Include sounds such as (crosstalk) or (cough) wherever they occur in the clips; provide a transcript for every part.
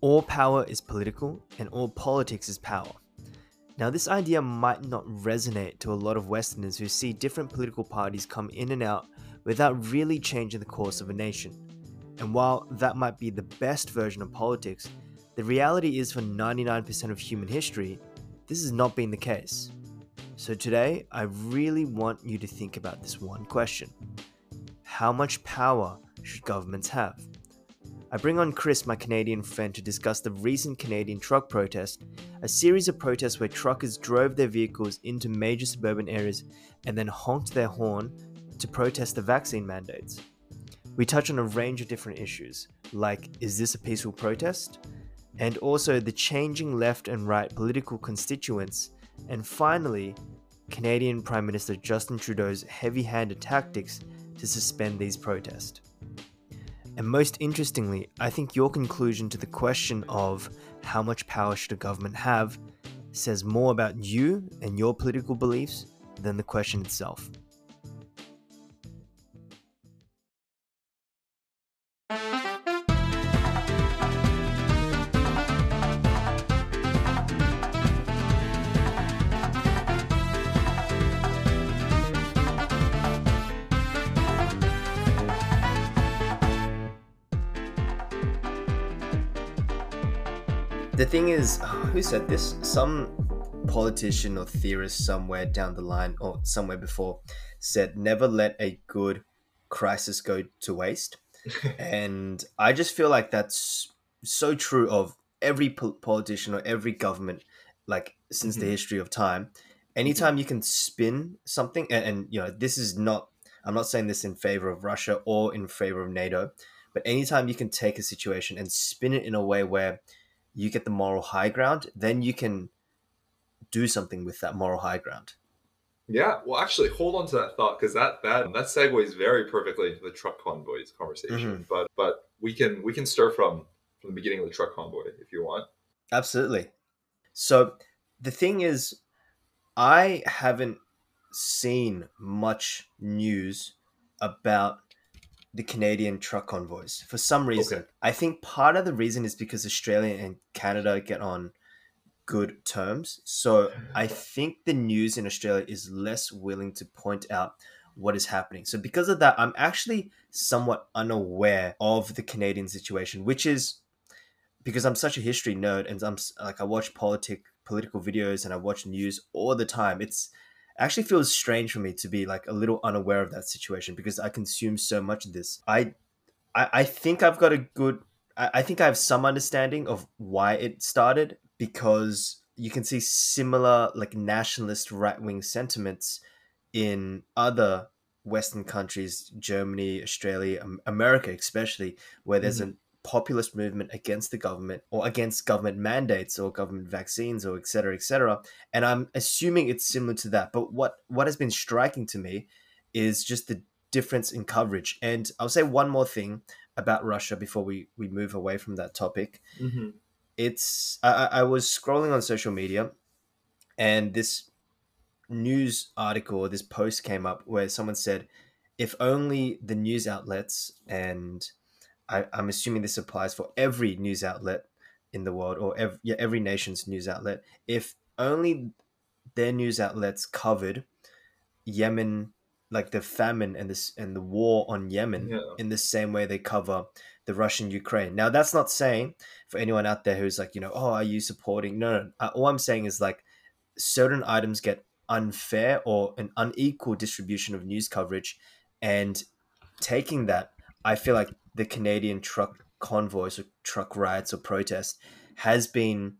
all power is political and all politics is power. Now, this idea might not resonate to a lot of Westerners who see different political parties come in and out without really changing the course of a nation. And while that might be the best version of politics, the reality is for 99% of human history, this has not been the case. So today, I really want you to think about this one question How much power should governments have? I bring on Chris, my Canadian friend, to discuss the recent Canadian truck protest, a series of protests where truckers drove their vehicles into major suburban areas and then honked their horn to protest the vaccine mandates. We touch on a range of different issues, like is this a peaceful protest? And also the changing left and right political constituents, and finally, Canadian Prime Minister Justin Trudeau's heavy handed tactics to suspend these protests. And most interestingly, I think your conclusion to the question of how much power should a government have says more about you and your political beliefs than the question itself. Thing is, who said this? Some politician or theorist somewhere down the line or somewhere before said, never let a good crisis go to waste. (laughs) and I just feel like that's so true of every po- politician or every government, like since mm-hmm. the history of time. Anytime you can spin something, and, and you know, this is not, I'm not saying this in favor of Russia or in favor of NATO, but anytime you can take a situation and spin it in a way where you get the moral high ground, then you can do something with that moral high ground. Yeah, well, actually, hold on to that thought because that that that segues very perfectly into the truck convoys conversation. Mm-hmm. But but we can we can start from from the beginning of the truck convoy if you want. Absolutely. So the thing is, I haven't seen much news about the Canadian truck convoys for some reason. Okay. I think part of the reason is because Australia and Canada get on good terms. So I think the news in Australia is less willing to point out what is happening. So because of that, I'm actually somewhat unaware of the Canadian situation, which is because I'm such a history nerd and I'm like I watch politic political videos and I watch news all the time. It's actually feels strange for me to be like a little unaware of that situation because I consume so much of this. I I, I think I've got a good I, I think I have some understanding of why it started because you can see similar like nationalist right wing sentiments in other Western countries, Germany, Australia, America, especially, where there's mm-hmm. an populist movement against the government or against government mandates or government vaccines or et cetera, et cetera. And I'm assuming it's similar to that. But what what has been striking to me is just the difference in coverage. And I'll say one more thing about Russia before we we move away from that topic. Mm-hmm. It's I, I was scrolling on social media, and this news article or this post came up where someone said, if only the news outlets and I, am assuming this applies for every news outlet in the world or every, yeah, every nation's news outlet. If only their news outlets covered Yemen, like the famine and this and the war on Yemen, yeah. in the same way they cover the Russian Ukraine. Now, that's not saying for anyone out there who's like, you know, oh, are you supporting? No, no. Uh, all I'm saying is like certain items get unfair or an unequal distribution of news coverage, and taking that, I feel like the Canadian truck convoys or truck riots or protests has been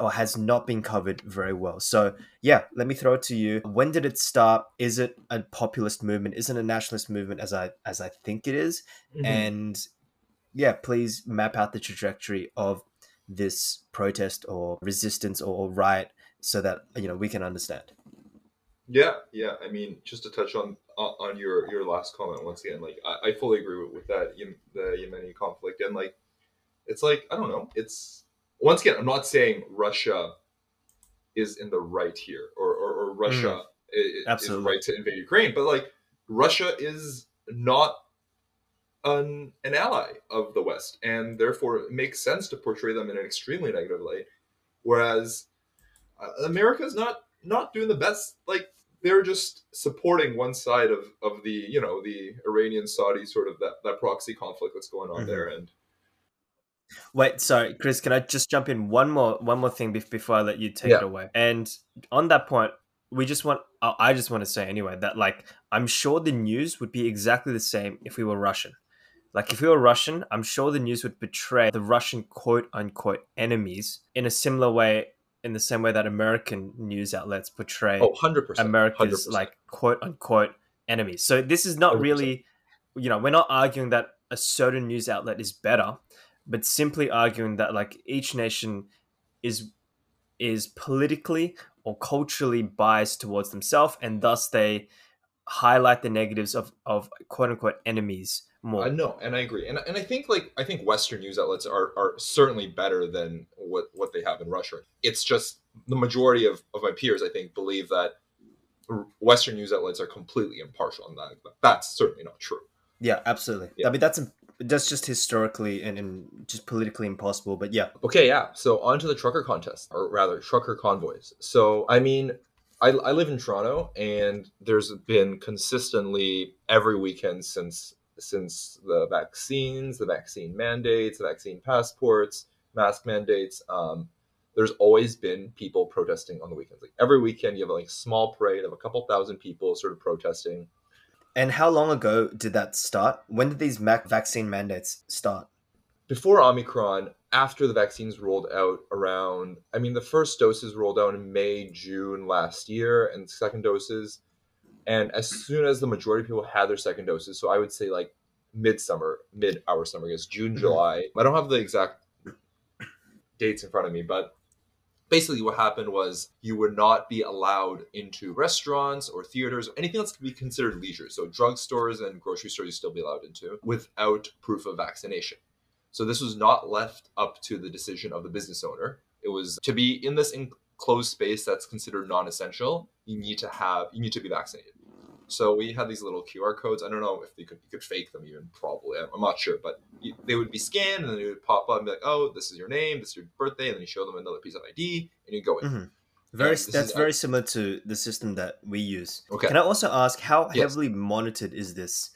or has not been covered very well. So, yeah, let me throw it to you. When did it start? Is it a populist movement? Is it a nationalist movement as I as I think it is? Mm-hmm. And yeah, please map out the trajectory of this protest or resistance or, or riot so that you know we can understand. Yeah, yeah. I mean, just to touch on on your your last comment once again, like I, I fully agree with, with that the Yemeni conflict, and like it's like I don't know. It's once again, I'm not saying Russia is in the right here, or or, or Russia mm, is, is right to invade Ukraine, but like Russia is not an, an ally of the West, and therefore it makes sense to portray them in an extremely negative light. Whereas uh, America's not not doing the best. Like they're just supporting one side of, of the you know the Iranian Saudi sort of that, that proxy conflict that's going on mm-hmm. there. And wait, sorry, Chris, can I just jump in one more one more thing before I let you take yeah. it away? And on that point, we just want I just want to say anyway that like I'm sure the news would be exactly the same if we were Russian. Like if we were Russian, I'm sure the news would portray the Russian quote unquote enemies in a similar way in the same way that American news outlets portray oh, 100%, America's 100%. like quote unquote enemies. So this is not 100%. really, you know, we're not arguing that a certain news outlet is better, but simply arguing that like each nation is is politically or culturally biased towards themselves and thus they highlight the negatives of, of quote unquote enemies more. I know, and I agree, and and I think like I think Western news outlets are are certainly better than what what they have in Russia. It's just the majority of of my peers, I think, believe that Western news outlets are completely impartial on that. But that's certainly not true. Yeah, absolutely. Yeah. I mean, that's that's just historically and, and just politically impossible. But yeah. Okay, yeah. So on to the trucker contest, or rather, trucker convoys. So I mean, I, I live in Toronto, and there's been consistently every weekend since since the vaccines, the vaccine mandates, the vaccine passports, mask mandates. Um, there's always been people protesting on the weekends. Like every weekend, you have like a small parade of a couple thousand people sort of protesting. And how long ago did that start? When did these vaccine mandates start? Before Omicron, after the vaccines rolled out around, I mean, the first doses rolled out in May, June last year, and second doses and as soon as the majority of people had their second doses, so I would say like midsummer, mid our summer, I guess June, mm-hmm. July. I don't have the exact dates in front of me, but basically what happened was you would not be allowed into restaurants or theaters or anything else could be considered leisure. So drugstores and grocery stores you still be allowed into without proof of vaccination. So this was not left up to the decision of the business owner. It was to be in this enclosed space that's considered non-essential. You need to have you need to be vaccinated. So we had these little QR codes. I don't know if they could you could fake them even probably. I'm, not sure, but they would be scanned and then they would pop up and be like, "Oh, this is your name, this is your birthday," and then you show them another piece of ID and you go in. Mm-hmm. Very, that's very similar to the system that we use. Okay. Can I also ask how yes. heavily monitored is this?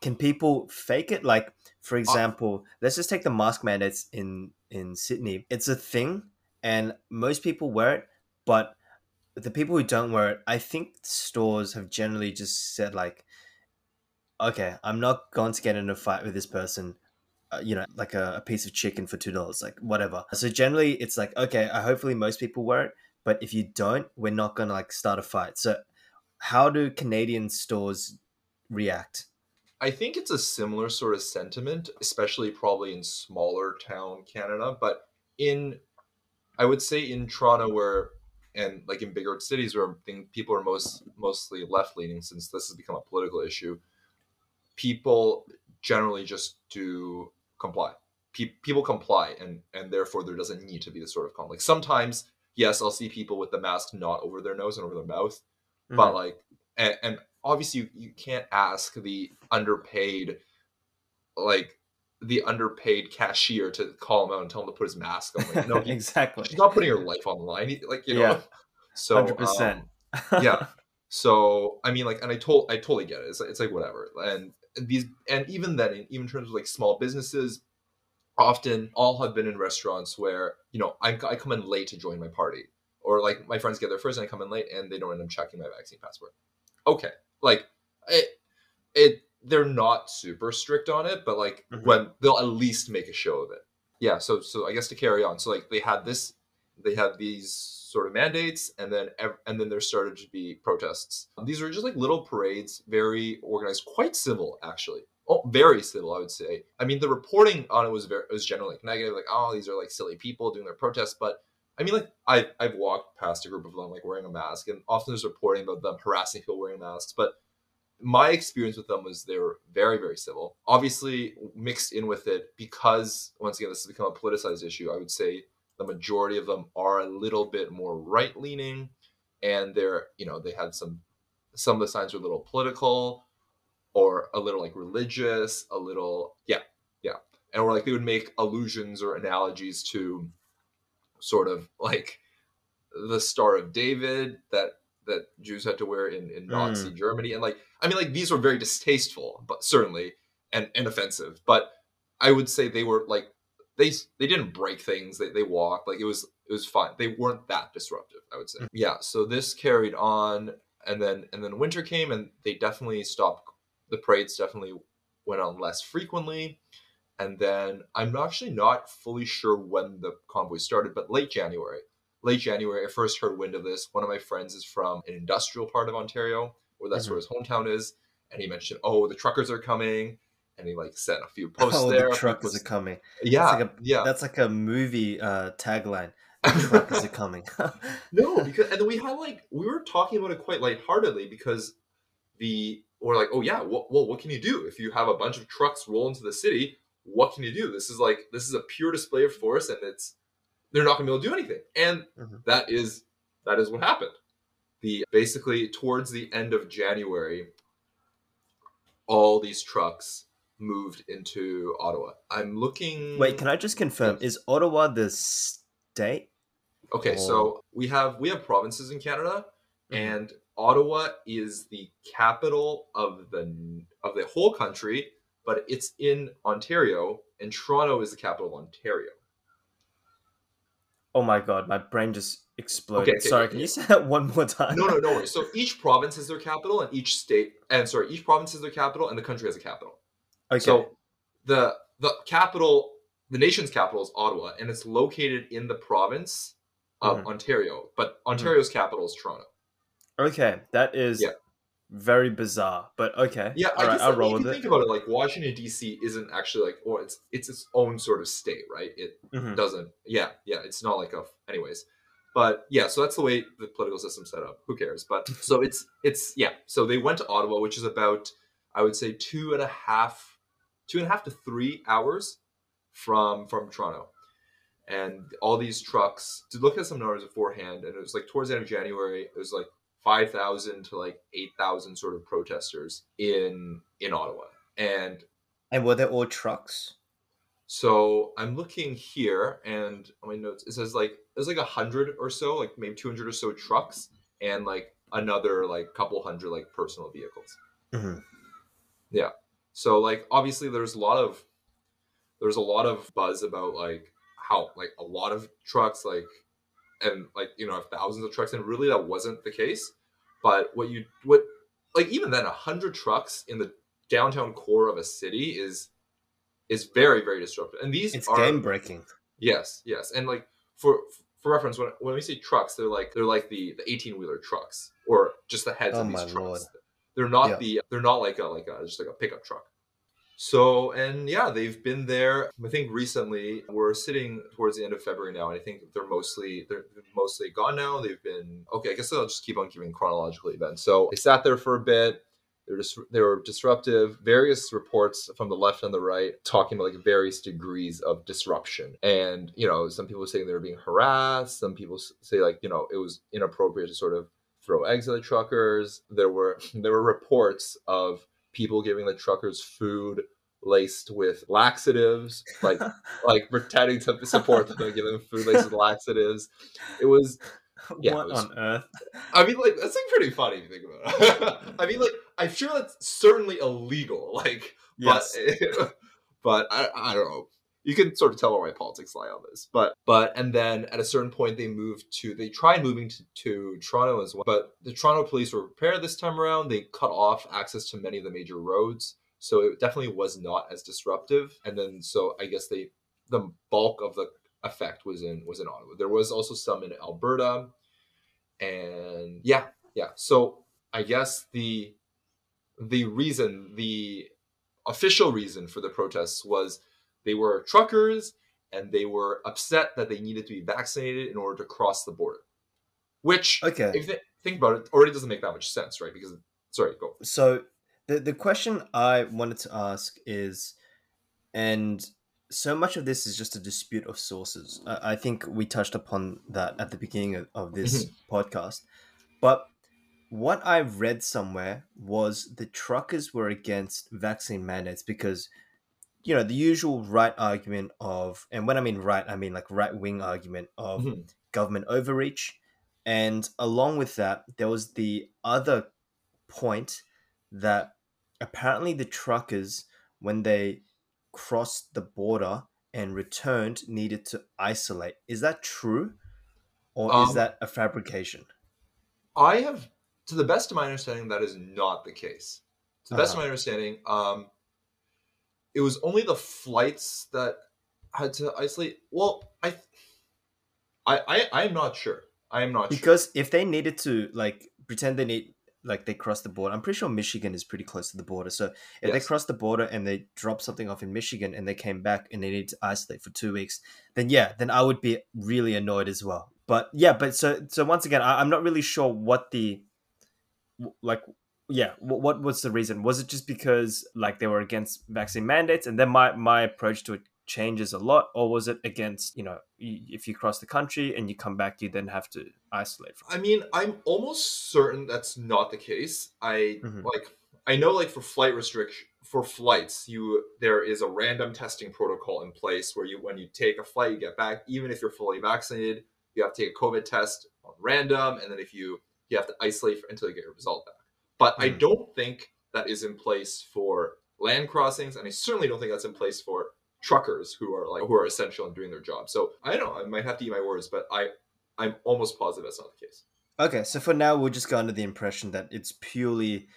Can people fake it? Like, for example, let's just take the mask mandates in in Sydney. It's a thing, and most people wear it, but the people who don't wear it, I think stores have generally just said like, okay, I'm not going to get in a fight with this person. Uh, you know, like a, a, piece of chicken for two dollars, like whatever. So generally, it's like, okay, I hopefully most people wear it, but if you don't, we're not gonna like start a fight. So, how do Canadian stores react? I think it's a similar sort of sentiment, especially probably in smaller town Canada, but in I would say in Toronto where and like in bigger cities where think people are most mostly left leaning since this has become a political issue people generally just do comply Pe- people comply and and therefore there doesn't need to be this sort of conflict sometimes yes i'll see people with the mask not over their nose and over their mouth mm-hmm. but like and, and obviously you, you can't ask the underpaid like the underpaid cashier to call him out and tell him to put his mask on. Like, no, (laughs) he, exactly. She's not putting her life on the line. He, like you know, yeah. (laughs) so hundred um, percent. yeah. (laughs) So I mean, like, and I told I totally get it. It's, it's like whatever. And these, and even then, in, even in terms of like small businesses, often all have been in restaurants where you know I, I come in late to join my party, or like my friends get there first and I come in late and they don't end up checking my vaccine passport. Okay, like it, it they're not super strict on it, but like mm-hmm. when they'll at least make a show of it. Yeah. So so I guess to carry on. So like they had this, they had these sort of mandates, and then and then there started to be protests. These were just like little parades, very organized, quite civil actually. Oh, very civil, I would say. I mean, the reporting on it was very was generally like negative, like oh these are like silly people doing their protests, but. I mean, like I I've walked past a group of them like wearing a mask, and often there's reporting about them harassing people wearing masks. But my experience with them was they were very very civil obviously mixed in with it because once again this has become a politicized issue i would say the majority of them are a little bit more right leaning and they're you know they had some some of the signs were a little political or a little like religious, a little yeah, yeah, and or like they would make allusions or analogies to sort of like the Star of David that that Jews had to wear in, in Nazi Mm. Germany, and like I mean, like these were very distasteful, but certainly and and offensive. But I would say they were like they they didn't break things. They they walked like it was it was fine. They weren't that disruptive. I would say. Mm. Yeah. So this carried on, and then and then winter came, and they definitely stopped. The parades definitely went on less frequently. And then I'm actually not fully sure when the convoy started, but late January. Late January, I first heard wind of this. One of my friends is from an industrial part of Ontario, where that's where his hometown is, and he mentioned, "Oh, the truckers are coming," and he like sent a few posts oh, there. the truckers Posts- are coming. yeah, like a- yeah. That's like a movie uh, tagline. (laughs) The truckers are coming. (laughs) no, because and then we had like we were talking about it quite lightheartedly because the we're like, oh yeah, well, well, what can you do if you have a bunch of trucks roll into the city? What can you do? This is like this is a pure display of force, and it's they're not going to be able to do anything, and Mhm. that is that is what happened. The basically towards the end of January, all these trucks moved into Ottawa. I'm looking. Wait, can I just confirm? Is Ottawa the state? Okay, Oh. so we have we have provinces in Canada, Mhm. and Ottawa is the capital of the of the whole country, but it's in Ontario, and Toronto is the capital of Ontario. Oh my god, my brain just exploded. Okay, okay, Sorry, okay, can you say that one more time? No, no, no worries. So each province has their capital, and each state, and sorry, each province has their capital, and the country has a capital. Okay. So the the capital, the nation's capital is Ottawa, and it's located in the province of Mhm. Ontario, but Ontario's capital is Toronto. okay, that is Yeah. Very bizarre, but okay. Yeah, all I right, guess I'll roll if you with think about it, like Washington D.C. isn't actually like, or it's it's its own sort of state, right? It Mhm. doesn't. Yeah, yeah, it's not like a. Anyways, but yeah, so that's the way the political system's set up. Who cares? But (laughs) so it's it's yeah. So they went to Ottawa, which is about I would say two and a half, two and a half to three hours from from Toronto. And all these trucks, to look at some numbers beforehand, and it was like towards the end of January, it was like five thousand to like eight thousand sort of protesters in in Ottawa. And And were they all trucks? so I'm looking here, and on my notes, it says like there's like a hundred or so, like maybe two hundred or so trucks, and like another like couple hundred like personal vehicles. Mhm. Yeah. So like obviously there's a lot of there's a lot of buzz about like how like a lot of trucks like and like you know thousands of trucks and really that wasn't the case. But what you what like even then a hundred trucks in the downtown core of a city is is very very disruptive. And these It's are game breaking. Yes, yes, and like for for reference, when when we say trucks, they're like they're like the the eighteen wheeler trucks or just the heads Oh of these trucks. lord. They're not Yeah. the they're not like a like a just like a pickup truck. So and yeah, they've been there. I think recently we're sitting towards the end of February now, and I think they're mostly they're mostly gone now. They've been okay. I guess I'll just keep on giving chronological events. So they sat there for a bit. They're just they were disruptive. Various reports from the left and the right talking about like various degrees of disruption. And you know, some people saying they were being harassed. Some people say like you know it was inappropriate to sort of throw eggs at the truckers. There were (laughs) there were reports of people giving the truckers food laced with laxatives, like (laughs) like pretending to support them and giving them food laced with laxatives. It was (laughs) Yeah, what was- on earth? I mean, like that's like pretty funny if you think about it. (laughs) I mean, like I'm sure that's certainly illegal. Like, Yes. but but I, I don't know. You can sort of tell where my politics lie on this. But but and then at a certain point they moved to they tried moving to, to Toronto as well. But the Toronto police were prepared this time around. They cut off access to many of the major roads. So it definitely was not as disruptive. And then so I guess they the bulk of the effect was in was in Ottawa. There was also some in Alberta. And yeah, yeah. So I guess the the reason, the official reason for the protests was they were truckers and they were upset that they needed to be vaccinated in order to cross the border. Which, Okay. if you think about it, already doesn't make that much sense, right? Because, sorry, go. So the the question I wanted to ask is, and so much of this is just a dispute of sources. I, I think we touched upon that at the beginning of, of this mm-hmm. podcast, but what I've read somewhere was the truckers were against vaccine mandates because, you know, the usual right argument of, and when I mean right, I mean like right wing argument of Mm-hmm. government overreach. And along with that, there was the other point that apparently the truckers, when they crossed the border and returned, needed to isolate. Is that true? Or is Um, that a fabrication? I have, to the best of my understanding, that is not the case. To the best of Uh-huh. my understanding, um, it was only the flights that had to isolate. Well, I, I, I, am not sure. I am not sure. Because if they needed to like pretend they need like they cross the border, I'm pretty sure Michigan is pretty close to the border. So if they Yes. crossed the border and they dropped something off in Michigan and they came back and they needed to isolate for two weeks, then yeah, then I would be really annoyed as well. But yeah, but so so once again, I, I'm not really sure what the like yeah what, what was the reason was it just because like they were against vaccine mandates and then my my approach to it changes a lot or was it against you know if you cross the country and you come back you then have to isolate from I mean, I'm almost certain that's not the case. I Mhm. like I know like for flight restriction for flights, you there is a random testing protocol in place where you when you take a flight, you get back, even if you're fully vaccinated, you have to take a COVID test on random, and then if you you have to isolate for, until you get your result back. But I Mhm. don't think that is in place for land crossings, and I certainly don't think that's in place for truckers who are like who are essential in doing their job. So I don't know. I might have to eat my words, but I I'm almost positive that's not the case. Okay, so for now we'll just go under the impression that it's purely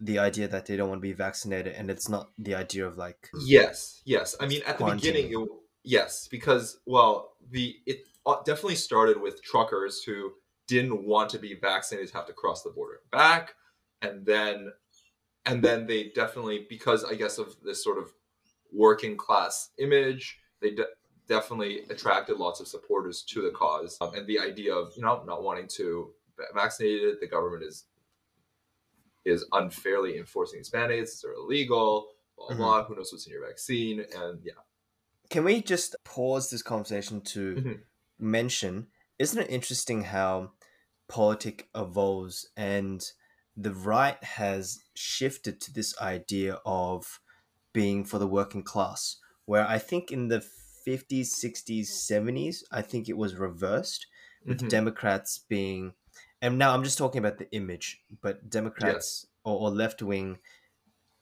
the idea that they don't want to be vaccinated, and it's not the idea of like Yes, yes. I mean, at the beginning, it, yes, because well, the it uh, definitely started with truckers who didn't want to be vaccinated to have to cross the border back, and then and then they definitely because I guess of this sort of working class image, they de- definitely attracted lots of supporters to the cause, um, and the idea of you know not wanting to va- vaccinate it, the government is is unfairly enforcing these mandates, they're illegal blah blah, Mhm. blah. Who knows what's in your vaccine? And yeah, Can we just pause this conversation to Mhm. mention? Isn't it interesting how politic evolves and the right has shifted to this idea of being for the working class, where I think in the 50s, 60s, 70s, I think it was reversed with Mhm. Democrats being, and now I'm just talking about the image, but Democrats or, or left wing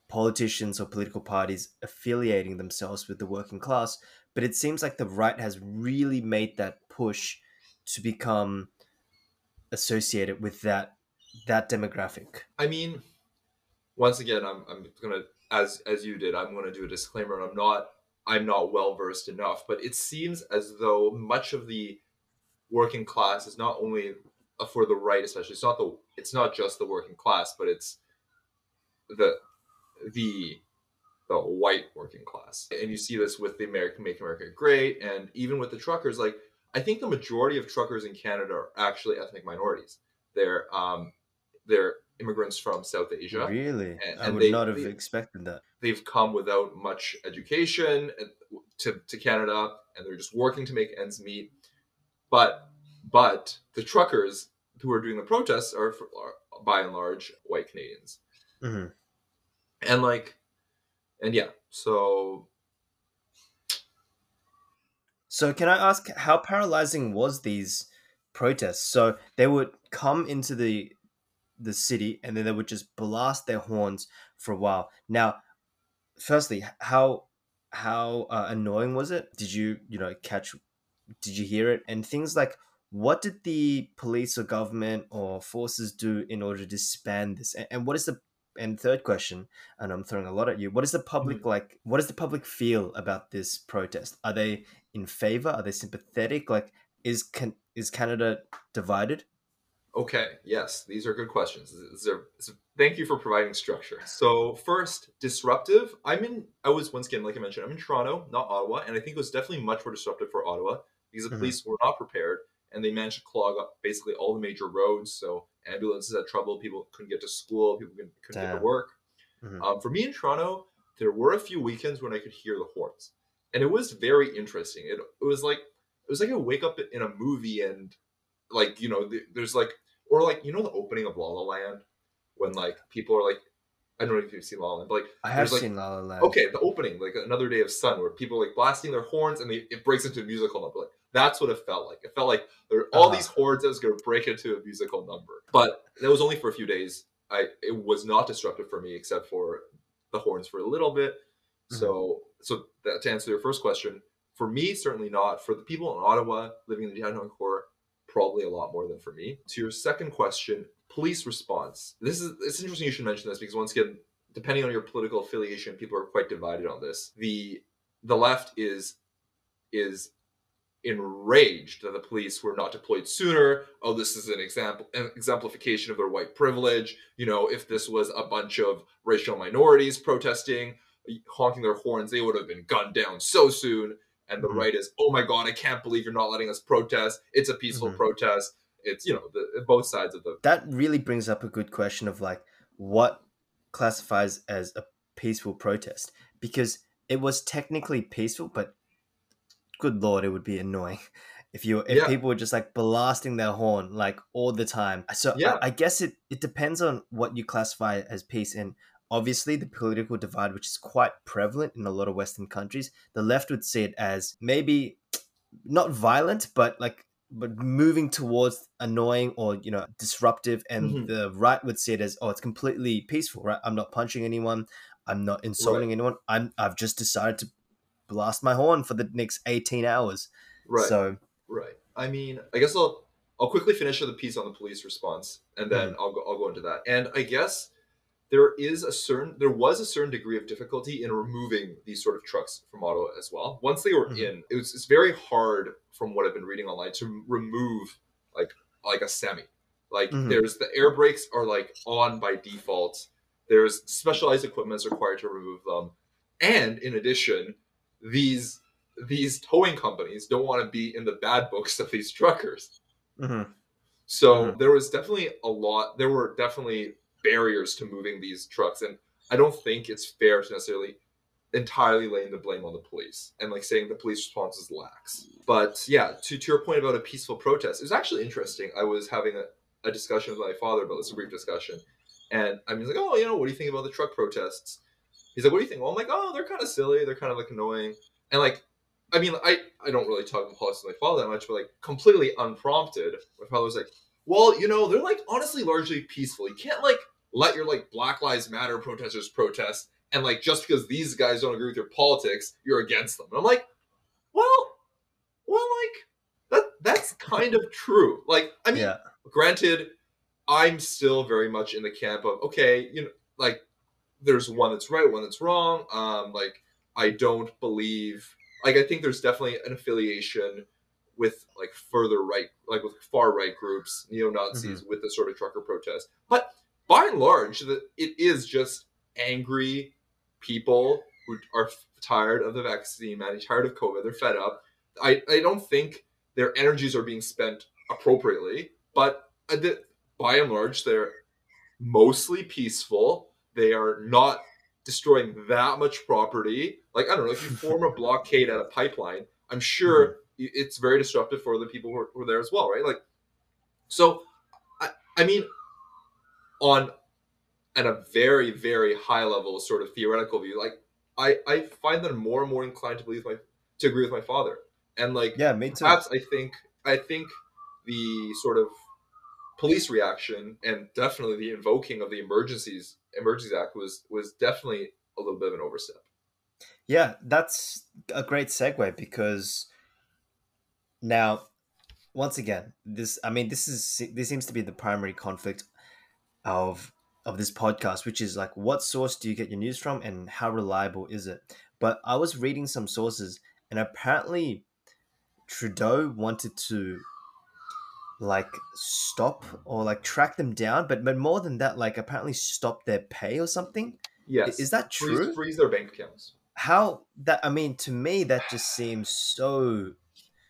politicians or political parties affiliating themselves with the working class. But it seems like the right has really made that push to become associated with that that demographic. I mean, once again, I'm I'm gonna as as you did, I'm gonna do a disclaimer. And I'm not I'm not well versed enough, but it seems as though much of the working class is not only for the right, especially it's not the it's not just the working class, but it's the the the white working class. And you see this with the American Make America Great and even with the truckers, like I think the majority of truckers in Canada are actually ethnic minorities. They're um they're immigrants from South Asia. Really, And- I would they- not have they- expected that. They've come without much education to, to Canada and they're just working to make ends meet. But but the truckers who are doing the protests are, for, are by and large white Canadians. hmm And like and yeah, so So, can I ask how paralyzing was these protests? So they would come into the the city and then they would just blast their horns for a while. Now, firstly, how how uh, annoying was it? Did you you know catch? Did you hear it? And things like what did the police or government or forces do in order to disband this? And, and what is the and third question, and I'm throwing a lot at you. What is the public like? What does the public feel about this protest? Are they in favor? Are they sympathetic? Like, is can is Canada divided? Okay, yes, these are good questions. These are- so thank you for providing structure. So first, disruptive. I'm in. I was once again, like I mentioned, I'm in Toronto, not Ottawa, and I think it was definitely much more disruptive for Ottawa because the Mhm. police were not prepared and they managed to clog up basically all the major roads. So ambulances had trouble. People couldn't get to school. People couldn't, couldn't get to work. Mhm. Um, for me in Toronto, there were a few weekends when I could hear the horns, and it was very interesting. It, it was like it was like I wake up in a movie and like you know th- there's like or like you know the opening of La La Land when like people are like I don't know if you've seen La La Land, but like I have like, seen La La Land. okay, the opening, like another day of sun, where people are like blasting their horns and they, it breaks into a musical number. Like that's what it felt like. It felt like there were all Uh-huh. these hordes that was going to break into a musical number. But that was only for a few days. I it was not disruptive for me except for the horns for a little bit. So so that, to answer your first question, for me certainly not. For the people in Ottawa living in the downtown core, probably a lot more than for me. To your second question, police response. This is it's interesting you should mention this because once again, depending on your political affiliation, people are quite divided on this. The the left is is enraged that the police were not deployed sooner. Oh, this is an example an exemplification of their white privilege. You know, if this was a bunch of racial minorities protesting, honking their horns, they would have been gunned down so soon. And the Mhm. right is, oh my god, I can't believe you're not letting us protest. It's a peaceful Mhm. protest. It's you know the both sides of the that really brings up a good question of like what classifies as a peaceful protest because it was technically peaceful but good lord it would be annoying (laughs) if you if Yeah. people were just like blasting their horn like all the time so I- Yeah. I, guess it it depends on what you classify as peace and obviously the political divide which is quite prevalent in a lot of western countries the left would see it as maybe not violent but like but moving towards annoying or you know disruptive and Mhm. the right would see it as oh it's completely peaceful right i'm not punching anyone i'm not insulting anyone i'm i've just decided to blast my horn for the next 18 hours right. so Right. I mean, I guess I'll I'll quickly finish the piece on the police response, and then Mm-hmm. I'll go I'll go into that. And I guess there is a certain there was a certain degree of difficulty in removing these sort of trucks from Ottawa as well. Once they were Mhm. in, it was it's very hard from what I've been reading online to remove like like a semi. Like Mhm. there's the air brakes are like on by default. There's specialized equipment required to remove them, and in addition, these these towing companies don't want to be in the bad books of these truckers. mhm. So Mhm. there was definitely a lot. There were definitely barriers to moving these trucks, and I don't think it's fair to necessarily entirely laying the blame on the police and like saying the police response is lax. But yeah, to, to your point about a peaceful protest, it was actually interesting. I was having a, a discussion with my father about this, a brief discussion, and I'm like, oh, you know, what do you think about the truck protests? He's like, what do you think? Well, I'm like, oh, they're kind of silly. They're kind of like annoying, and like I mean, I, I don't really talk about politics with my father that much, but like completely unprompted, my father was like, well, you know, they're like honestly largely peaceful. You can't like let your like Black Lives Matter protesters protest, and like just because these guys don't agree with your politics, you're against them. And I'm like, well, well, like that that's kind of true. Like, I mean, yeah granted, I'm still very much in the camp of okay, you know, like there's one that's right, one that's wrong. Um, like I don't believe like I think there's definitely an affiliation with like further right, like with far right groups, neo Nazis, with the sort of trucker protest. But by and large, the, it is just angry people who are tired of the vaccine, man, tired of COVID. They're fed up. I, I don't think their energies are being spent appropriately, but uh, by and large, they're mostly peaceful. They are not destroying that much property. Like, I don't know, if you (laughs) form a blockade at a pipeline, I'm sure i- it's very disruptive for the people who are, who are there as well, right? Like, so, I, I mean, on at a very, very high level, sort of theoretical view, like, I, I find that I'm more and more inclined to believe my to agree with my father, and like, yeah me too perhaps I think I think the sort of police reaction and definitely the invoking of the emergencies emergencies act was was definitely a little bit of an overstep. Yeah, that's a great segue because now, once again, this I mean, this is this seems to be the primary conflict of of this podcast, which is like, what source do you get your news from, and how reliable is it? But I was reading some sources, and apparently, Trudeau wanted to like stop or like track them down, but but more than that, like apparently stop their pay or something. Yes, Is that freeze, true? freeze their bank accounts. how that i mean to me that just seems so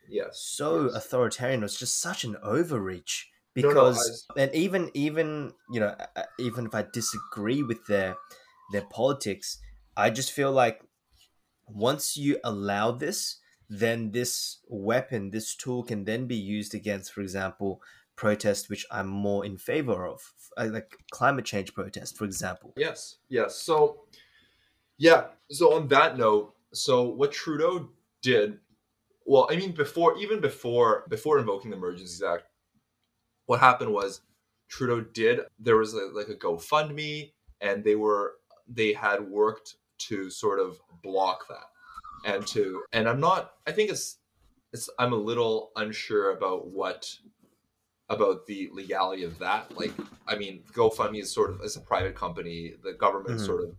Yes, so yes. authoritarian it's just such an overreach No, no, because and even even you know uh, even if i disagree with their their politics i just feel like once you allow this then this weapon this tool can then be used against for example protest which I'm more in favor of, like climate change protest, for example. Yes, yes. So, yeah. So on that note, so what Trudeau did, well, I mean, before even before before invoking the Emergencies Act, what happened was Trudeau did there was a, like a GoFundMe, and they were they had worked to sort of block that and to and i'm not i think it's it's i'm a little unsure about what about the legality of that like i mean gofundme is sort of as a private company the government Mhm. sort of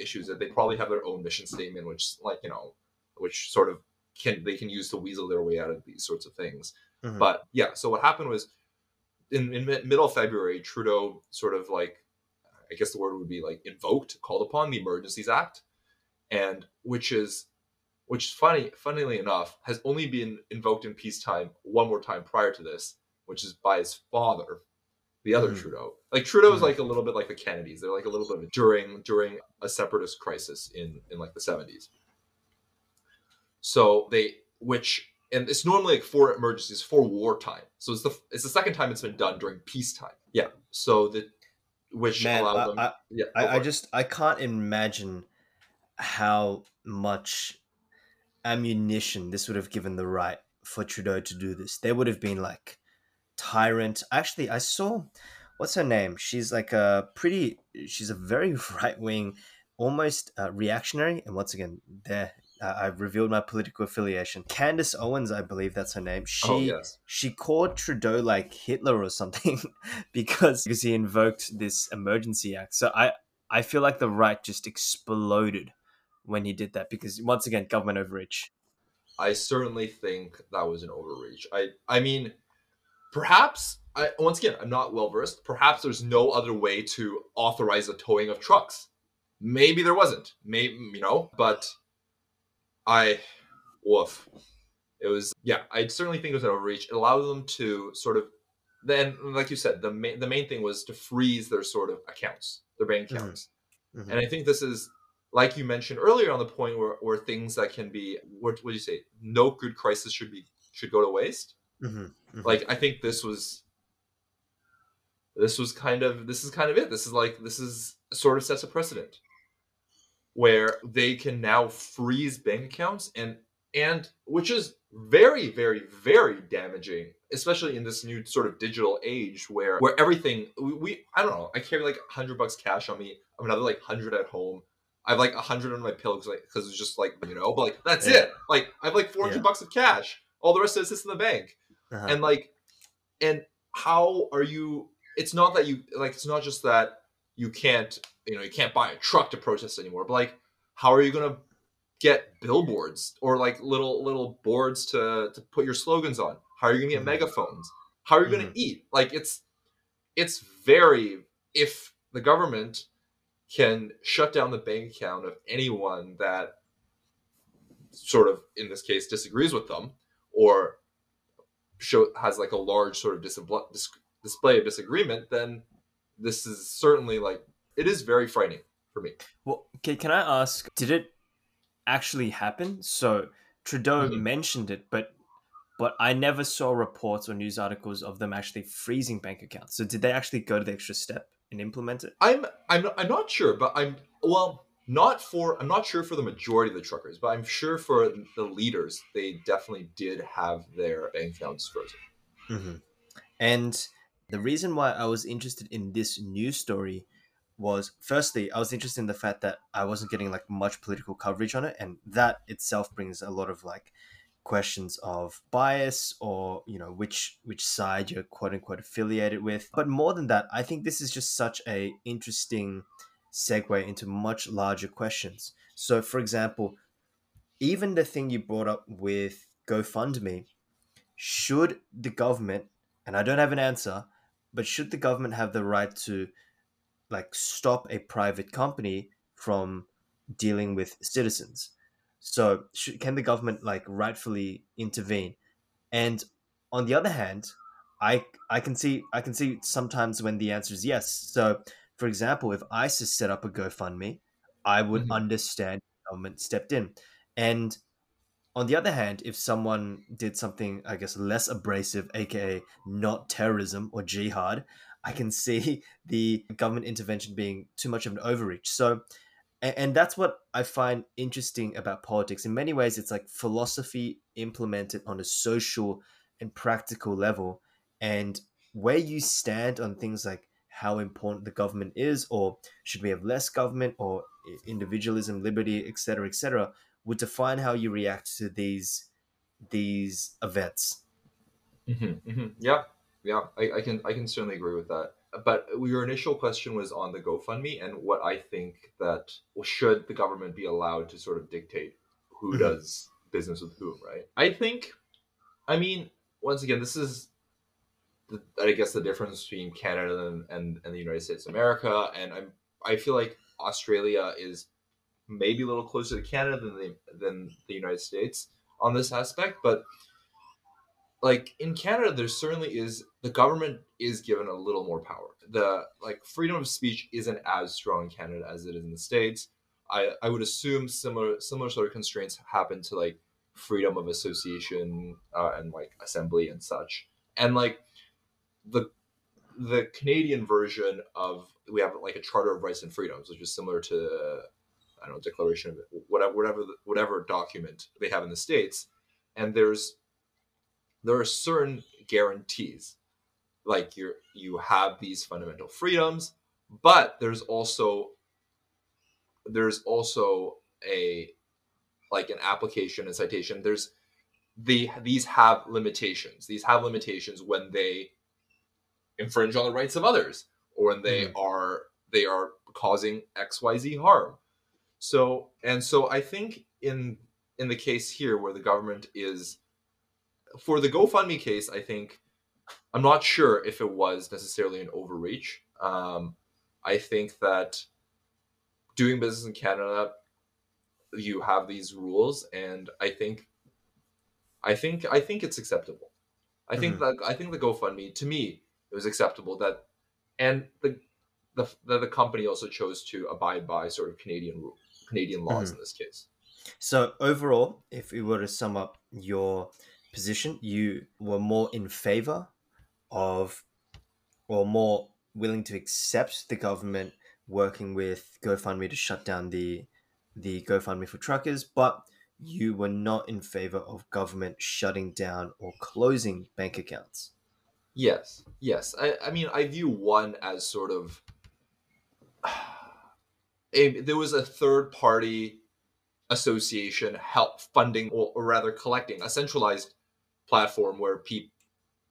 issues it they probably have their own mission statement which like you know which sort of can they can use to weasel their way out of these sorts of things Mhm. but yeah so what happened was in, in middle february trudeau sort of like i guess the word would be like invoked called upon the emergencies act and which is which is funny funnily enough has only been invoked in peacetime one more time prior to this which is by his father the other Mhm. trudeau like trudeau is Mhm. like a little bit like the kennedys they're like a little bit of during during a separatist crisis in in like the 70s so they which and it's normally like for emergencies for wartime so it's the it's the second time it's been done during peacetime yeah so the which Man, allowed I, them I, yeah I, I just I can't imagine how much ammunition this would have given the right for Trudeau to do this. There would have been like tyrant. Actually, I saw what's her name. She's like a pretty. She's a very (laughs) right wing, almost uh, reactionary. And once again, there uh, I've revealed my political affiliation. Candace Owens, I believe that's her name. She oh yes she called Trudeau like Hitler or something (laughs) because because he invoked this emergency act. So I I feel like the right just exploded when he did that because once again government overreach. I certainly think that was an overreach. I I mean, perhaps I once again I'm not well versed. Perhaps there's no other way to authorize the towing of trucks. Maybe there wasn't. Maybe you know, but I woof. It was yeah. I certainly think it was an overreach. It allowed them to sort of then, like you said, the main the main thing was to freeze their sort of accounts, their bank Mhm. accounts. Mhm. And I think this is, like you mentioned earlier, on the point where, where things that can be, what would you say, no good crisis should be should go to waste. Mhm. Mhm. Like I think this was, this was kind of this is kind of it. This is like this is sort of sets a precedent, where they can now freeze bank accounts and and which is very very very damaging especially in this new sort of digital age where where everything we, we i don't know i carry like 100 bucks cash on me i have another like 100 at home i have like 100 on my pillow because like, 'cause it's just like you know but like that's Yeah. it like i have like 400 Yeah. bucks of cash all the rest of it sits in the bank Uh-huh. and like and how are you it's not that you like it's not just that you can't you know you can't buy a truck to protest anymore but like how are you gonna get billboards or like little little boards to to put your slogans on how are you gonna get Mhm. megaphones how are you gonna Mhm. eat like it's it's very if the government can shut down the bank account of anyone that sort of in this case disagrees with them or show has like a large sort of dis- display of disagreement then this is certainly like it is very frightening for me Well, can, can I ask, did it actually happen? So Trudeau Mhm. mentioned it, but but I never saw reports or news articles of them actually freezing bank accounts. So did they actually go to the extra step and implement it? i'm i'm not, i'm not sure but i'm well not for i'm not sure for the majority of the truckers but i'm sure for the leaders they definitely did have their bank accounts frozen hmm And the reason why I was interested in this news story was firstly, I was interested in the fact that I wasn't getting like much political coverage on it, and that itself brings a lot of like questions of bias or you know which which side you're quote unquote affiliated with. But more than that, I think this is just such a interesting segue into much larger questions. So, for example, even the thing you brought up with GoFundMe, should the government and I don't have an answer, but should the government have the right to like stop a private company from dealing with citizens? So should, can the government like rightfully intervene? And on the other hand, I I can see I can see sometimes when the answer is yes. So for example, if ISIS set up a GoFundMe, I would Mhm. understand the government stepped in. And on the other hand, if someone did something, I guess, less abrasive, aka not terrorism or jihad, I can see (laughs) the government intervention being too much of an overreach. So, and that's what I find interesting about politics. In many ways, it's like philosophy implemented on a social and practical level. And where you stand on things like how important the government is, or should we have less government, or individualism, liberty, etc., etc., would define how you react to these these events. Mm-hmm, mm-hmm. Yeah, yeah, I, I, can I can certainly agree with that. But your initial question was on the GoFundMe and what I think that well, should the government be allowed to sort of dictate who mm-hmm. does business with whom, right? I think, I mean, once again, this is the, I guess the difference between Canada and, and, and the United States of America, and I'm I feel like Australia is maybe a little closer to Canada than the than the United States on this aspect, but like in Canada, there certainly is the government is given a little more power. The like freedom of speech isn't as strong in Canada as it is in the States. I, I would assume similar similar sort of constraints happen to like freedom of association uh, and like assembly and such. And like the the Canadian version of we have like a Charter of Rights and Freedoms, which is similar to I don't know Declaration of whatever whatever whatever document they have in the states, and there's there are certain guarantees, like you you have these fundamental freedoms, but there's also there's also a like an application and citation. There's the these have limitations. These have limitations when they infringe on the rights of others or when they mm. are they are causing xyz harm so and so i think in in the case here where the government is for the gofundme case i think i'm not sure if it was necessarily an overreach. Um, i think that doing business in canada you have these rules and i think i think i think it's acceptable. I think mm-hmm. that i think the gofundme to me it was acceptable that and the the, the, the company also chose to abide by sort of Canadian rule, Canadian laws mm-hmm. in this case. So overall, if we were to sum up your position, you were more in favor of, or more willing to accept the government working with GoFundMe to shut down the the GoFundMe for truckers, but you were not in favor of government shutting down or closing bank accounts. Yes, yes. I, I mean, I view one as sort of a, there was a third party association help funding or, or rather collecting a centralized platform where people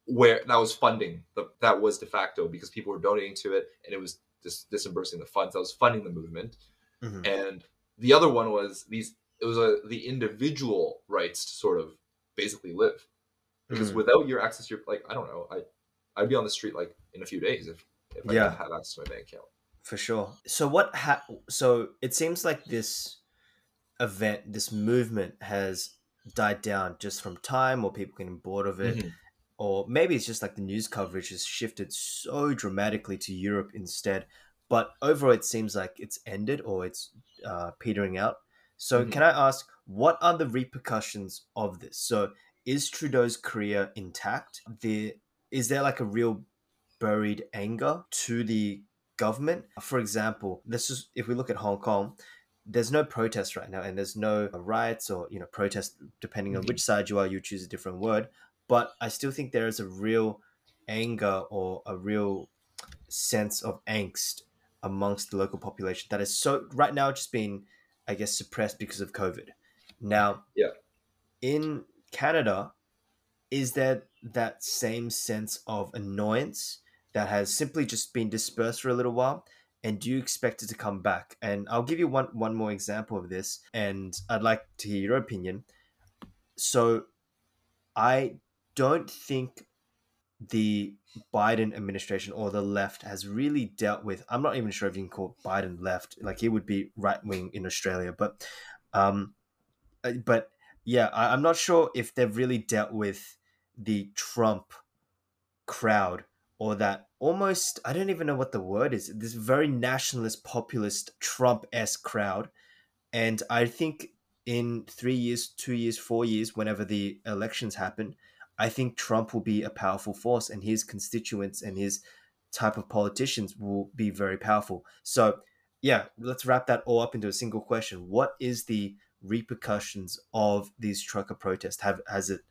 where that was funding the, that was de facto because people were donating to it and it was dis- disbursing the funds that was funding the movement mm-hmm. and the other one was these it was a the individual rights to sort of basically live because mm-hmm. without your access to your like i don't know i I'd be on the street like in a few days if, if I yeah. have access to my bank account. For sure. So what ha- so it seems like this event, this movement has died down just from time or people getting bored of it. Mm-hmm. Or maybe it's just like the news coverage has shifted so dramatically to Europe instead. But overall, it seems like it's ended or it's uh, petering out. So, mm-hmm. can I ask, what are the repercussions of this? So, is Trudeau's career intact? The is there like a real buried anger to the government? For example, this is if we look at Hong Kong, there's no protest right now and there's no riots or you know protest depending on which mm-hmm. side you are you choose a different word. But i still think there is a real anger or a real sense of angst amongst the local population that is so right now just being i guess suppressed because of covid. Now yeah. in canada is there that same sense of annoyance that has simply just been dispersed for a little while? And do you expect it to come back? And I'll give you one, one more example of this, and I'd like to hear your opinion. So, I don't think the Biden administration or the left has really dealt with. I'm not even sure if you can call Biden left. Like he would be right wing in Australia, but, um, uh, but yeah, I, am not sure if they've really dealt with the Trump crowd or that almost I don't even know what the word is. This very nationalist, populist, Trump esque crowd, and I think in three years, two years, four years, whenever the elections happen, I think Trump will be a powerful force, and his constituents and his type of politicians will be very powerful. So, yeah, let's wrap that all up into a single question. What is the repercussions of these trucker protests? Have has it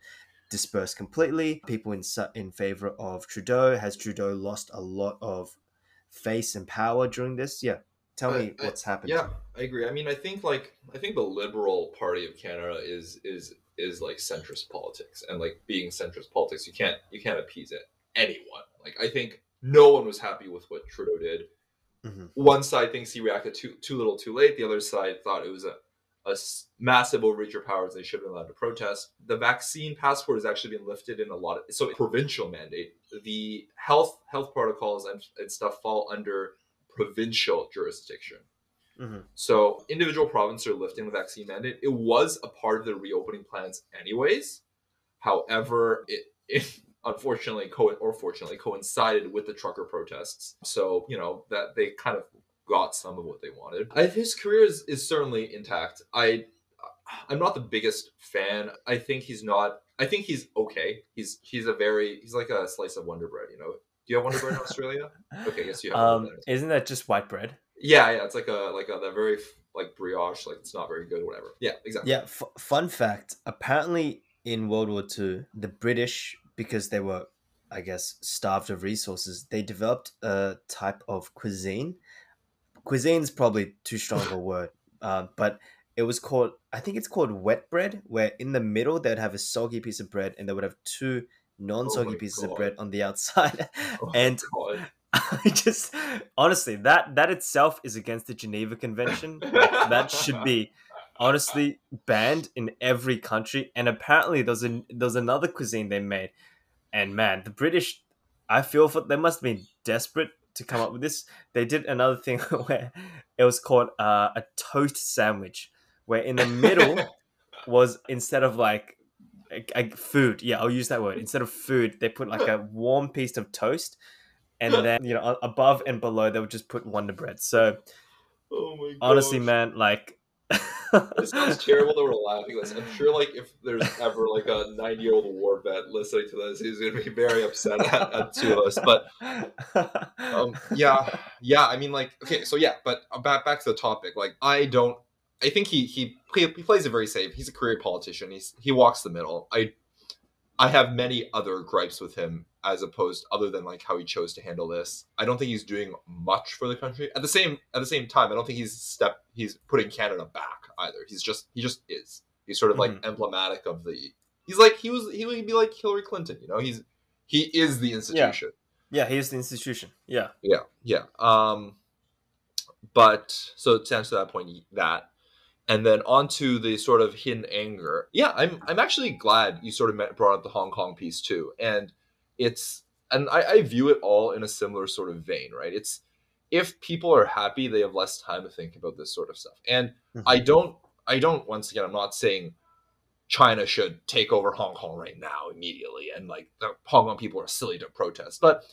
dispersed completely? People in in favor of Trudeau has Trudeau lost a lot of face and power during this? Yeah, tell me I, what's happened. Yeah, I agree. I mean, I think like I think the Liberal Party of Canada is is is like centrist politics, and like being centrist politics, you can't you can't appease it anyone. Like I think no one was happy with what Trudeau did. Mm-hmm. One side thinks he reacted too too little, too late. The other side thought it was a a massive overreach of powers. They should have been allowed to protest. The vaccine passport has actually been lifted in a lot of so provincial mandate. The health health protocols and, and stuff fall under provincial jurisdiction. Mm-hmm. So individual provinces are lifting the vaccine mandate. It was a part of the reopening plans, anyways. However, it, it unfortunately co- or fortunately coincided with the trucker protests. So you know that they kind of got some of what they wanted. I, his career is, is certainly intact. I I'm not the biggest fan. I think he's not. I think he's okay. He's he's a very he's like a slice of Wonder Bread. You know. Do you have Wonder Bread in (laughs) Australia? Okay, yes, you have. Um, isn't that just white bread? Yeah, yeah. It's like a like a the very like brioche. Like it's not very good. Whatever. Yeah, exactly. Yeah. F- fun fact: apparently, in World War II, the British, because they were, I guess, starved of resources, they developed a type of cuisine cuisine's probably too strong a (laughs) word, uh, but it was called I think it's called wet bread, where in the middle they'd have a soggy piece of bread and they would have two non-soggy oh pieces God. of bread on the outside. (laughs) Oh and (laughs) I just honestly that that itself is against the Geneva Convention. that should be honestly banned in every country. And apparently there's a there's another cuisine they made. And man, the British I feel for they must have been desperate to come up with this. They did another thing (laughs) where it was called uh, a toast sandwich, where in the middle (laughs) was instead of like a, a food, yeah, I'll use that word. Instead of food, they put like a warm piece of toast, and (laughs) then you know above and below they would just put Wonder Bread. So, oh honestly, man, like it sounds (laughs) terrible that we're laughing at this. I'm sure, like, if there's ever like a 90 year old war vet listening to this, he's gonna be very upset at, at two of us. But um, yeah, yeah. I mean, like, okay, so yeah, but back back to the topic. Like, I don't. I think he he he plays it very safe. He's a career politician. He's he walks the middle. I I have many other gripes with him as opposed other than like how he chose to handle this. I don't think he's doing much for the country. At the same at the same time, I don't think he's step he's putting Canada back either. He's just he just is. He's sort of like mm-hmm. emblematic of the. He's like he was he would be like Hillary Clinton. You know, he's he is the institution. Yeah, yeah he is the institution. Yeah, yeah, yeah. Um, but so to answer that point, that and then onto the sort of hidden anger. Yeah, I'm I'm actually glad you sort of met, brought up the Hong Kong piece too, and it's and I, I view it all in a similar sort of vein, right? It's if people are happy, they have less time to think about this sort of stuff, and mm-hmm. I don't I don't once again I'm not saying China should take over Hong Kong right now immediately, and like the Hong Kong people are silly to protest, but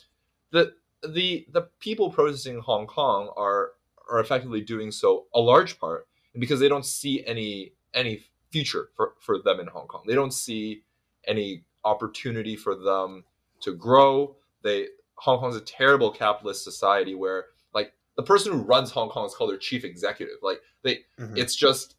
the the the people protesting Hong Kong are are effectively doing so a large part because they don't see any any future for, for them in Hong Kong. They don't see any opportunity for them to grow. They Hong Kong's a terrible capitalist society where like the person who runs Hong Kong is called their chief executive. Like they mm-hmm. it's just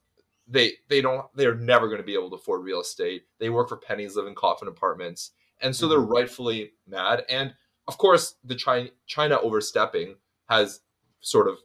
they they don't they're never going to be able to afford real estate. They work for pennies, live in coffin apartments. And so mm-hmm. they're rightfully mad. And of course, the China China overstepping has sort of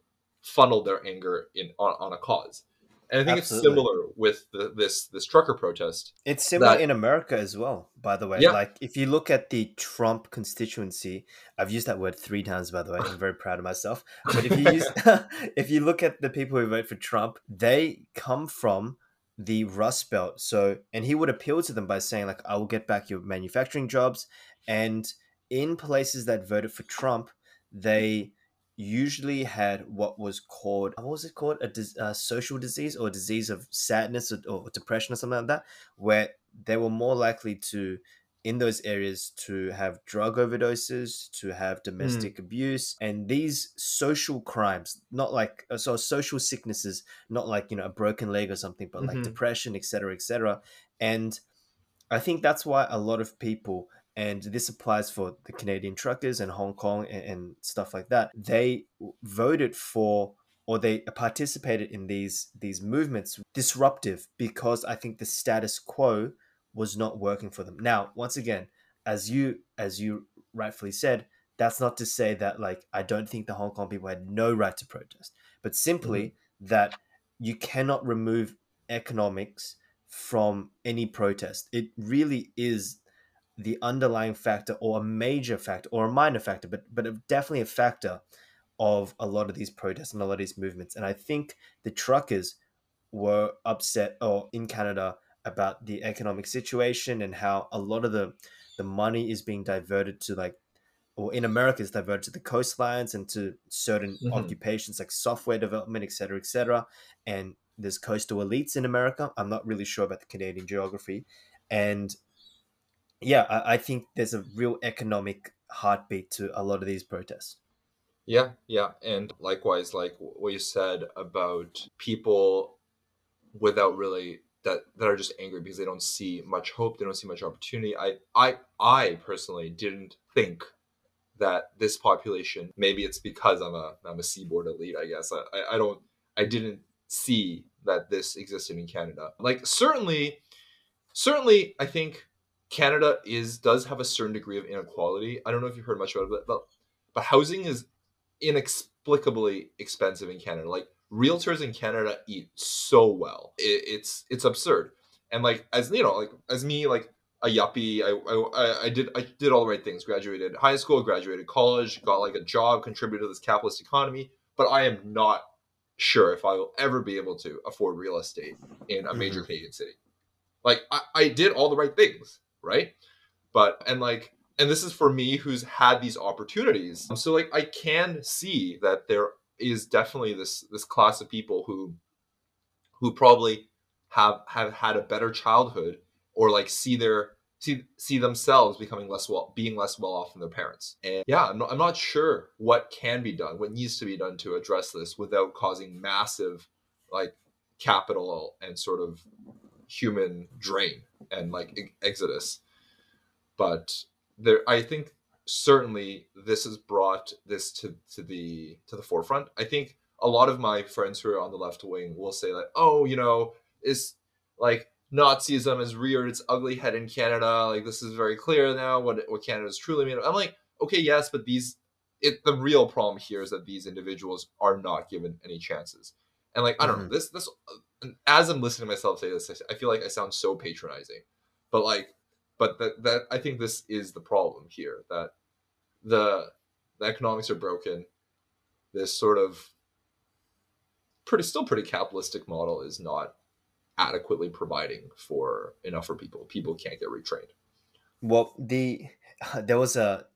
funneled their anger in on, on a cause. And I think Absolutely. it's similar with the, this this trucker protest. It's similar that, in America as well, by the way. Yeah. Like if you look at the Trump constituency, I've used that word three times, by the way. I'm very proud of myself. But if you use, (laughs) (laughs) if you look at the people who vote for Trump, they come from the Rust Belt. So, and he would appeal to them by saying like, "I will get back your manufacturing jobs." And in places that voted for Trump, they usually had what was called what was it called a, a social disease or disease of sadness or, or, depression or something like that where they were more likely to in those areas to have drug overdoses, to have domestic mm. abuse, and these social crimes, not like uh, so social sicknesses, not like you know a broken leg or something, but mm-hmm. like depression, etc., etc. And I think that's why a lot of people, and this applies for the Canadian truckers and Hong Kong and, and stuff like that, they voted for or they participated in these these movements disruptive because I think the status quo was not working for them. Now, once again, as you as you rightfully said, that's not to say that like I don't think the Hong Kong people had no right to protest, but simply mm-hmm. that you cannot remove economics from any protest. It really is the underlying factor or a major factor or a minor factor, but but definitely a factor of a lot of these protests and a lot of these movements. And I think the truckers were upset or in Canada about the economic situation and how a lot of the the money is being diverted to like or in America is diverted to the coastlines and to certain mm-hmm. occupations like software development, et cetera, et cetera. And there's coastal elites in America. I'm not really sure about the Canadian geography. And yeah, I, I think there's a real economic heartbeat to a lot of these protests. Yeah, yeah. And likewise, like what you said about people without really that that are just angry because they don't see much hope, they don't see much opportunity. I I I personally didn't think that this population maybe it's because I'm a I'm a seaboard elite, I guess. I, I, don't I didn't see that this existed in Canada. Like certainly certainly I think Canada is does have a certain degree of inequality. I don't know if you've heard much about it, but but housing is inexplicably expensive in Canada. Like realtors in Canada eat so well. It, it's it's absurd. And like as you know, like as me, like a yuppie, I, I I did I did all the right things. Graduated high school, graduated college, got like a job, contributed to this capitalist economy. But I am not sure if I will ever be able to afford real estate in a major mm-hmm. Canadian city. Like I, I did all the right things, right? But and like and this is for me who's had these opportunities. So like I can see that there is definitely this this class of people who who probably have have had a better childhood or like see their see see themselves becoming less well being less well off than their parents and yeah I'm not, I'm not sure what can be done what needs to be done to address this without causing massive like capital and sort of human drain and like exodus but there i think certainly this has brought this to, to the to the forefront. I think a lot of my friends who are on the left wing will say that, oh, you know, is like Nazism has reared its ugly head in Canada. Like this is very clear now what what Canada is truly mean. I'm like, okay, yes, but these it the real problem here is that these individuals are not given any chances. And like I don't mm-hmm. know this this as I'm listening to myself say this, I feel like I sound so patronizing, but like but that that I think this is the problem here that the the economics are broken. This sort of pretty still pretty capitalistic model is not adequately providing for enough for people. People can't get retrained. Well, the (laughs) there was a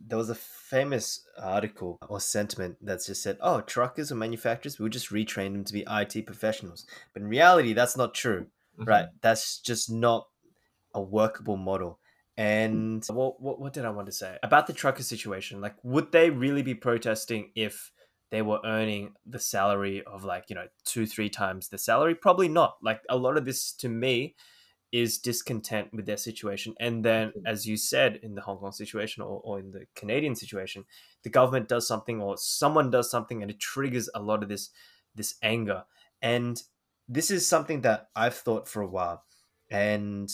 there was a famous article or sentiment that just said, "Oh, truckers or manufacturers, we'll just retrain them to be IT professionals." But in reality, that's not true, mm-hmm. right? That's just not a workable model. And what, what, what did I want to say about the trucker situation? Like, would they really be protesting if they were earning the salary of like you know two three times the salary? Probably not. Like a lot of this to me is discontent with their situation. And then, as you said, in the Hong Kong situation or, or in the Canadian situation, the government does something or someone does something and it triggers a lot of this this anger. And this is something that I've thought for a while. And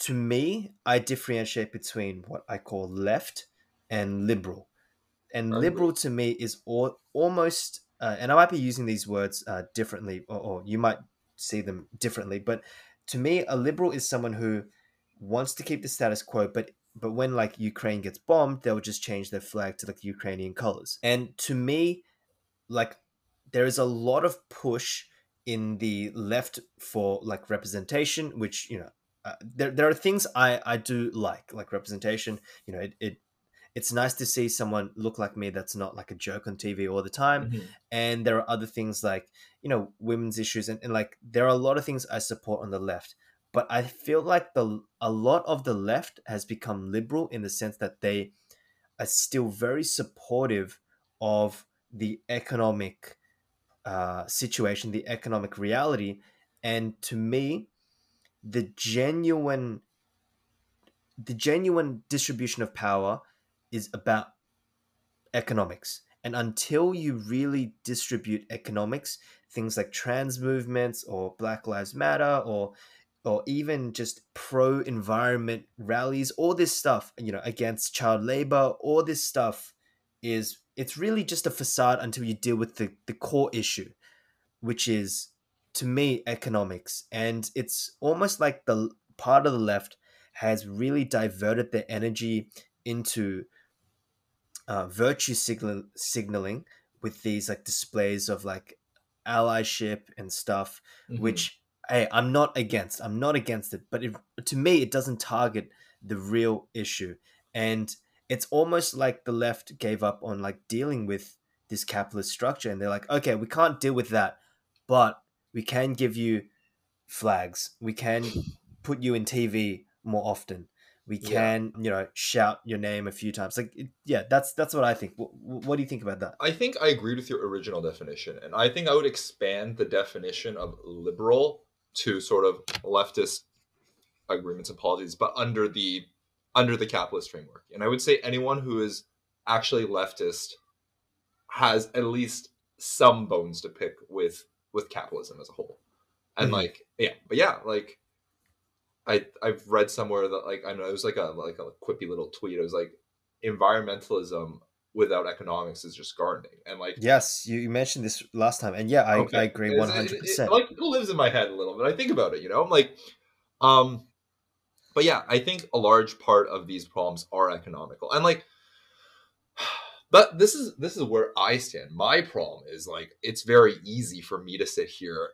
to me, I differentiate between what I call left and liberal. And liberal to me is all, almost, uh, and I might be using these words uh, differently, or, or you might see them differently, but to me, a liberal is someone who wants to keep the status quo, but but when like Ukraine gets bombed, they'll just change their flag to like Ukrainian colors. And to me, like there is a lot of push in the left for like representation, which you know uh, there, there are things I, I do like, like representation. You know, it, it it's nice to see someone look like me that's not like a joke on TV all the time. Mm-hmm. And there are other things like, you know, women's issues and, and like there are a lot of things I support on the left. but I feel like the a lot of the left has become liberal in the sense that they are still very supportive of the economic uh, situation, the economic reality, and to me, the genuine the genuine distribution of power is about economics. And until you really distribute economics, things like trans movements or Black Lives Matter or or even just pro environment rallies, all this stuff, you know, against child labor, all this stuff is it's really just a facade until you deal with the, the core issue, which is to me economics. And it's almost like the part of the left has really diverted their energy into uh, virtue signal- signaling with these like displays of like allyship and stuff, mm-hmm. which hey, I'm not against. I'm not against it, but it, to me, it doesn't target the real issue, and it's almost like the left gave up on like dealing with this capitalist structure, and they're like, okay, we can't deal with that, but we can give you flags. We can put you in TV more often. We can, yeah. you know, shout your name a few times. Like, yeah, that's that's what I think. What, what do you think about that? I think I agreed with your original definition, and I think I would expand the definition of liberal to sort of leftist agreements and policies, but under the under the capitalist framework. And I would say anyone who is actually leftist has at least some bones to pick with with capitalism as a whole. And mm-hmm. like, yeah, but yeah, like I I've read somewhere that like I know it was like a like a quippy little tweet. It was like environmentalism without economics is just gardening. And like yes you, you mentioned this last time. And yeah i, okay. I agree 100% it, it, like it lives in my head a little bit. I think about it you know? I'm like um but yeah i think a large part of these problems are economical. And like (sighs) but this is this is where i stand. My problem is like it's very easy for me to sit here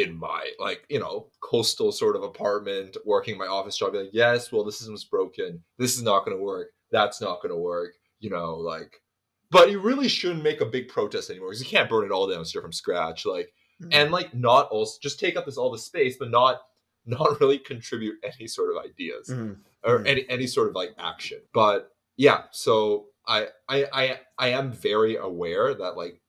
in my like you know coastal sort of apartment working my office job be like yes well the system's broken this is not going to work that's not going to work you know, like, but you really shouldn't make a big protest anymore because you can't burn it all down, start from scratch, like, mm-hmm. and like not also just take up this all the space, but not not really contribute any sort of ideas mm-hmm. or mm-hmm. any any sort of like action. But yeah, so I I I I am very aware that like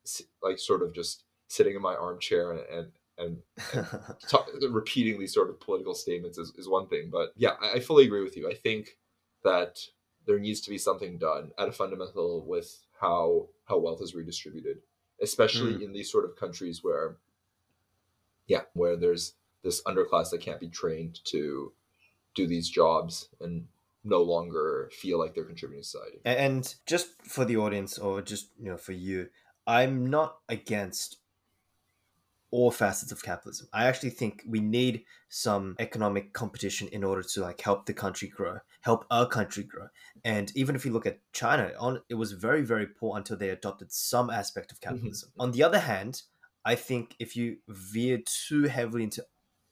like sort of just sitting in my armchair and and and, (laughs) and talk, repeating these sort of political statements is, is one thing. But yeah, I, I fully agree with you. I think that there needs to be something done at a fundamental with how how wealth is redistributed, especially mm. in these sort of countries where, yeah, where there's this underclass that can't be trained to do these jobs and no longer feel like they're contributing to society. And just for the audience, or just you know for you, I'm not against all facets of capitalism. I actually think we need some economic competition in order to like help the country grow, help our country grow. And even if you look at China, on it was very very poor until they adopted some aspect of mm-hmm. capitalism. Mm-hmm. On the other hand, I think if you veer too heavily into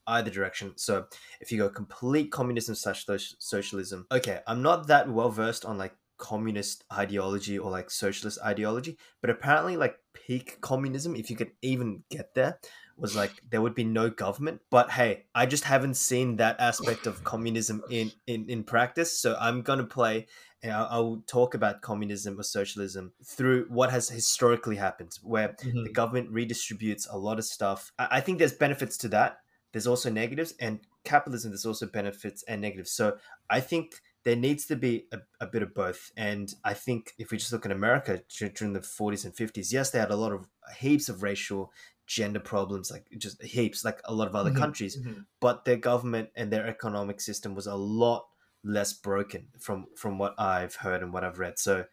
either direction. So if you go complete communism slash socialism, okay, I'm not that well versed on like communist ideology or like socialist ideology but apparently like peak communism if you could even get there was like there would be no government. But hey i just haven't seen that aspect of communism in in, in practice so i'm gonna play and I'll, I'll talk about communism or socialism through what has historically happened where mm-hmm. the government redistributes a lot of stuff. I, I think there's benefits to that. There's also negatives and capitalism there's also benefits and negatives. So i think there needs to be a, a, bit of both. And I think if we just look at America during the 40s and 50s, yes, they had a lot of heaps of racial gender problems, like just heaps, like a lot of other mm-hmm. countries, mm-hmm. but their government and their economic system was a lot less broken from from what I've heard and what I've read. So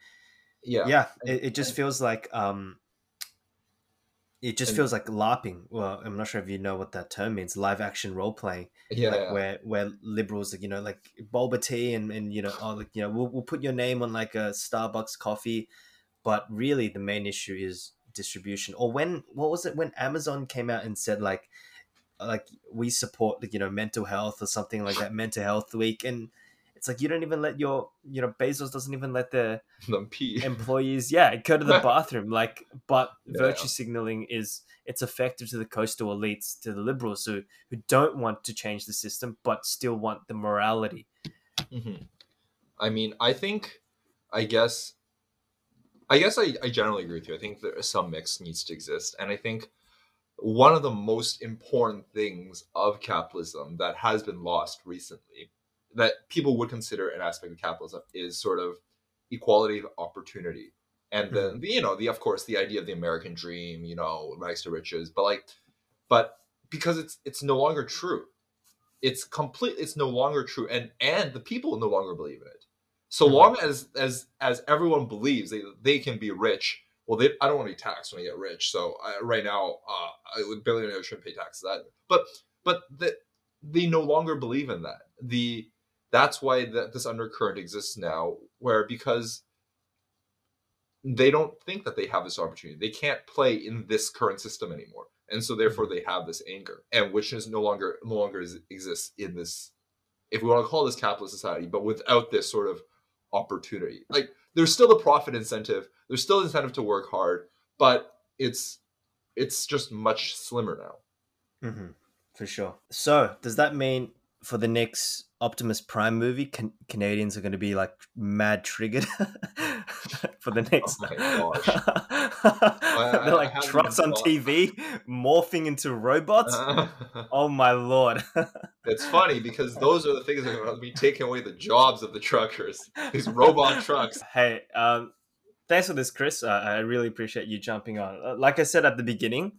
yeah, yeah, it, it just feels like um it just and, feels like LARPing. Well, I'm not sure if you know what that term means. Live action role playing. Yeah, like yeah. Where where liberals, you know, like boba tea and, and you know, oh, like you know, we'll we'll put your name on like a Starbucks coffee, but really the main issue is distribution. Or when what was it when Amazon came out and said like like we support like you know mental health or something like that, mental health week, and It's like you don't even let your, you know, Bezos doesn't even let the (laughs) employees, yeah, go to the (laughs) bathroom. Like, but Yeah. virtue signaling is it's effective to the coastal elites, to the liberals who who don't want to change the system but still want the morality. hmm I mean, I think, I guess, I guess I, I generally agree with you. I think there some mix needs to exist, and I think one of the most important things of capitalism that has been lost recently, that people would consider an aspect of capitalism, is sort of equality of opportunity, and then you know the of course the idea of the American dream, you know, rags to riches, but like, but because it's it's no longer true. It's complete it's no longer true and and the people no longer believe in it. So Mhm. long as as as everyone believes they, they can be rich well they i don't want to be taxed when i get rich so I, right now uh billionaires shouldn't pay taxes either but but the, they no longer believe in that. The that's why that this undercurrent exists now where because they don't think that they have this opportunity. They can't play in this current system anymore. And so therefore they have this anger and which is no longer no longer is, exists in this if we want to call this capitalist society but without this sort of opportunity. Like there's still the profit incentive there's still incentive to work hard but it's it's just much slimmer now. Mm-hmm. For sure. So, does that mean for the next Optimus Prime movie, can- Canadians are going to be like mad triggered (laughs) for the (laughs) next? my gosh. (laughs) I- They're like trucks on TV morphing into robots. oh my lord! it's funny because those are the things that are going to be taking away the jobs of the truckers these robot trucks Hey, um, thanks for this, Chris. Uh, I really appreciate you jumping on. Uh, Like I said at the beginning,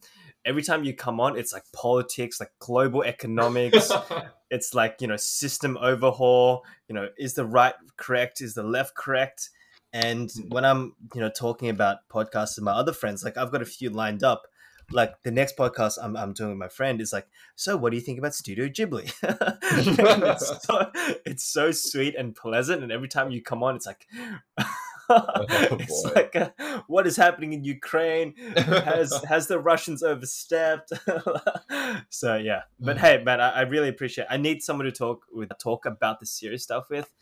every time you come on, it's like politics, like global economics. (laughs) it's like you know system overhaul. You know, is the right correct? Is the left correct? And mm. when I'm you know talking about podcasts with my other friends, like I've got a few lined up. Like the next podcast I'm, I'm doing with my friend is like, so what do you think about Studio Ghibli? (laughs) It's, (laughs) so, it's so sweet and pleasant, and every time you come on, it's like, (laughs) it's boy. like, uh, what is happening in Ukraine? Has (laughs) has the Russians overstepped? (laughs) so yeah, but hey, man, I, I really appreciate. I need someone to talk with, talk about the serious stuff with,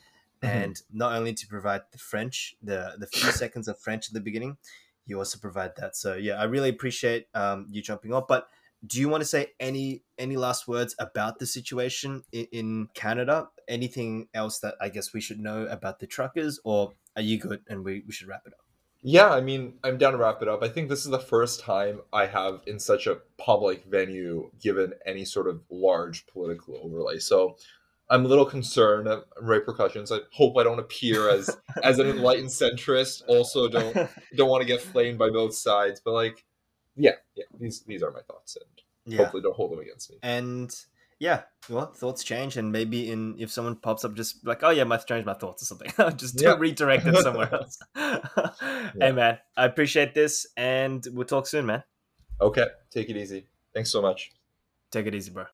Mhm. and not only to provide the French, the the few seconds of French at the beginning, you also provide that. So yeah, I really appreciate um, you jumping off, But do you want to say any any last words about the situation in, in Canada? Anything else that I guess we should know about the truckers, or are you good and we, we should wrap it up? Yeah, I mean, I'm down to wrap it up. I think this is the first time I have in such a public venue given any sort of large political overlay. So I'm a little concerned of repercussions. I hope I don't appear as (laughs) as an enlightened centrist. Also, don't don't want to get flamed by both sides. But like, yeah, yeah, these these are my thoughts, and yeah. hopefully don't hold them against me. and yeah well thoughts change and maybe in if someone pops up just like oh yeah my changed my thoughts or something (laughs) just Yeah. redirect it somewhere (laughs) else (laughs) hey man i appreciate this and we'll talk soon man Okay, take it easy. Thanks so much. take it easy bro